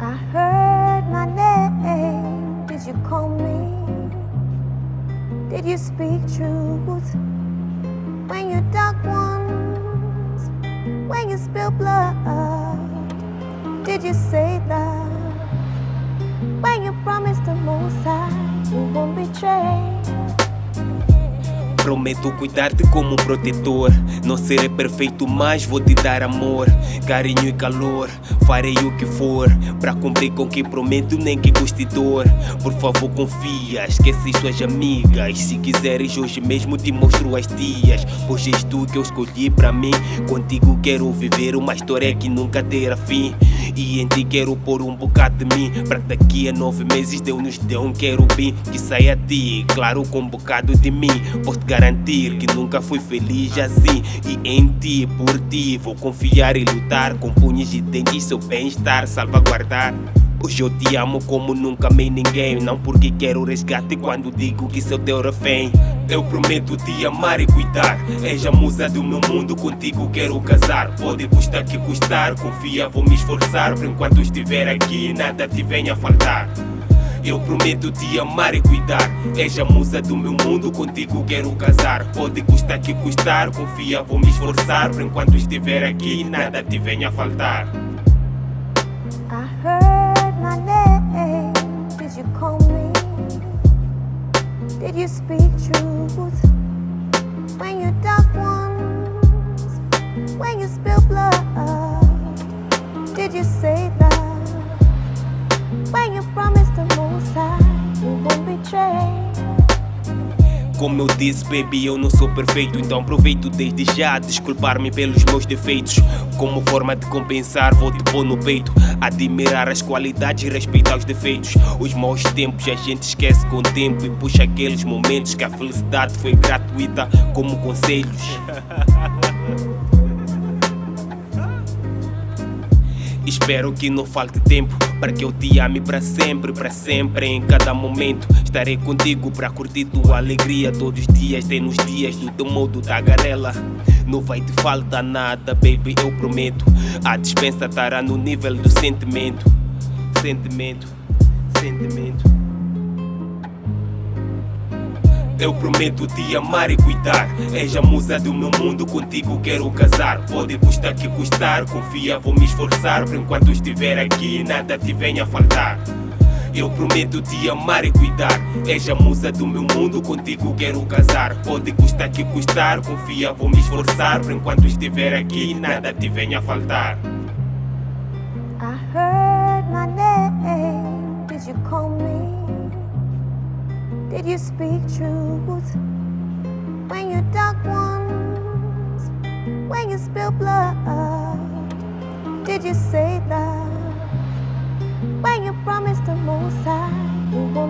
I heard my name. Did you call me? Did you speak truth? When you dug wounds, when you spilled blood, did you say that? When you promised the most. Prometo cuidar-te como um protetor. Não serei perfeito, mas vou te dar amor, carinho e calor. Farei o que for para cumprir com o que prometo, nem que custe dor. Por favor, confia, esquece suas amigas. Se quiseres, hoje mesmo te mostro as dias. Pois és tu que eu escolhi para mim. Contigo quero viver uma história que nunca terá fim. E em ti quero pôr um bocado de mim. Para daqui a nove meses Deus nos dê um querubim que saia a ti, claro, com um bocado de mim. Posso te garantir que nunca fui feliz assim. E em ti, por ti, vou confiar e lutar com punhos e dentes, seu bem-estar salvaguardar. Hoje eu te amo como nunca amei ninguém. Não porque quero resgate quando digo que sou teu refém. Eu prometo te amar e cuidar. És a musa do meu mundo, contigo quero casar. Pode custar que custar, confia, vou me esforçar. Por enquanto estiver aqui, nada te venha faltar. Eu prometo te amar e cuidar. És a musa do meu mundo, contigo quero casar. Pode custar que custar, confia, vou me esforçar. Por enquanto estiver aqui, nada te venha faltar. I heard my name. Did you call me? Did you speak truth? When you dark ones, when you spill blood, did you say that? When you promised Como eu disse, baby, eu não sou perfeito, então aproveito desde já a desculpar-me pelos meus defeitos. Como forma de compensar, vou te pôr no peito. Admirar as qualidades e respeitar os defeitos. Os maus tempos a gente esquece com o tempo e puxa aqueles momentos que a felicidade foi gratuita, como conselhos. Espero que não falte tempo para que eu te ame para sempre, para sempre, em cada momento. Estarei contigo para curtir tua alegria todos os dias, tem nos dias do teu modo da garela. Não vai te faltar nada, baby, eu prometo. A dispensa estará no nível do sentimento. Sentimento, sentimento. Eu prometo te amar e cuidar. És a musa do meu mundo, contigo quero casar. Pode custar que custar, confia, vou me esforçar. Por enquanto estiver aqui, nada te venha faltar. Eu prometo te amar e cuidar. És a musa do meu mundo, contigo quero casar. Pode custar que custar, confia, vou me esforçar. Por enquanto estiver aqui, nada te venha faltar. I heard my name. Did you call me? Did you speak truth? When you dug ones, when you spilled blood, did you say that? When you promised the most high.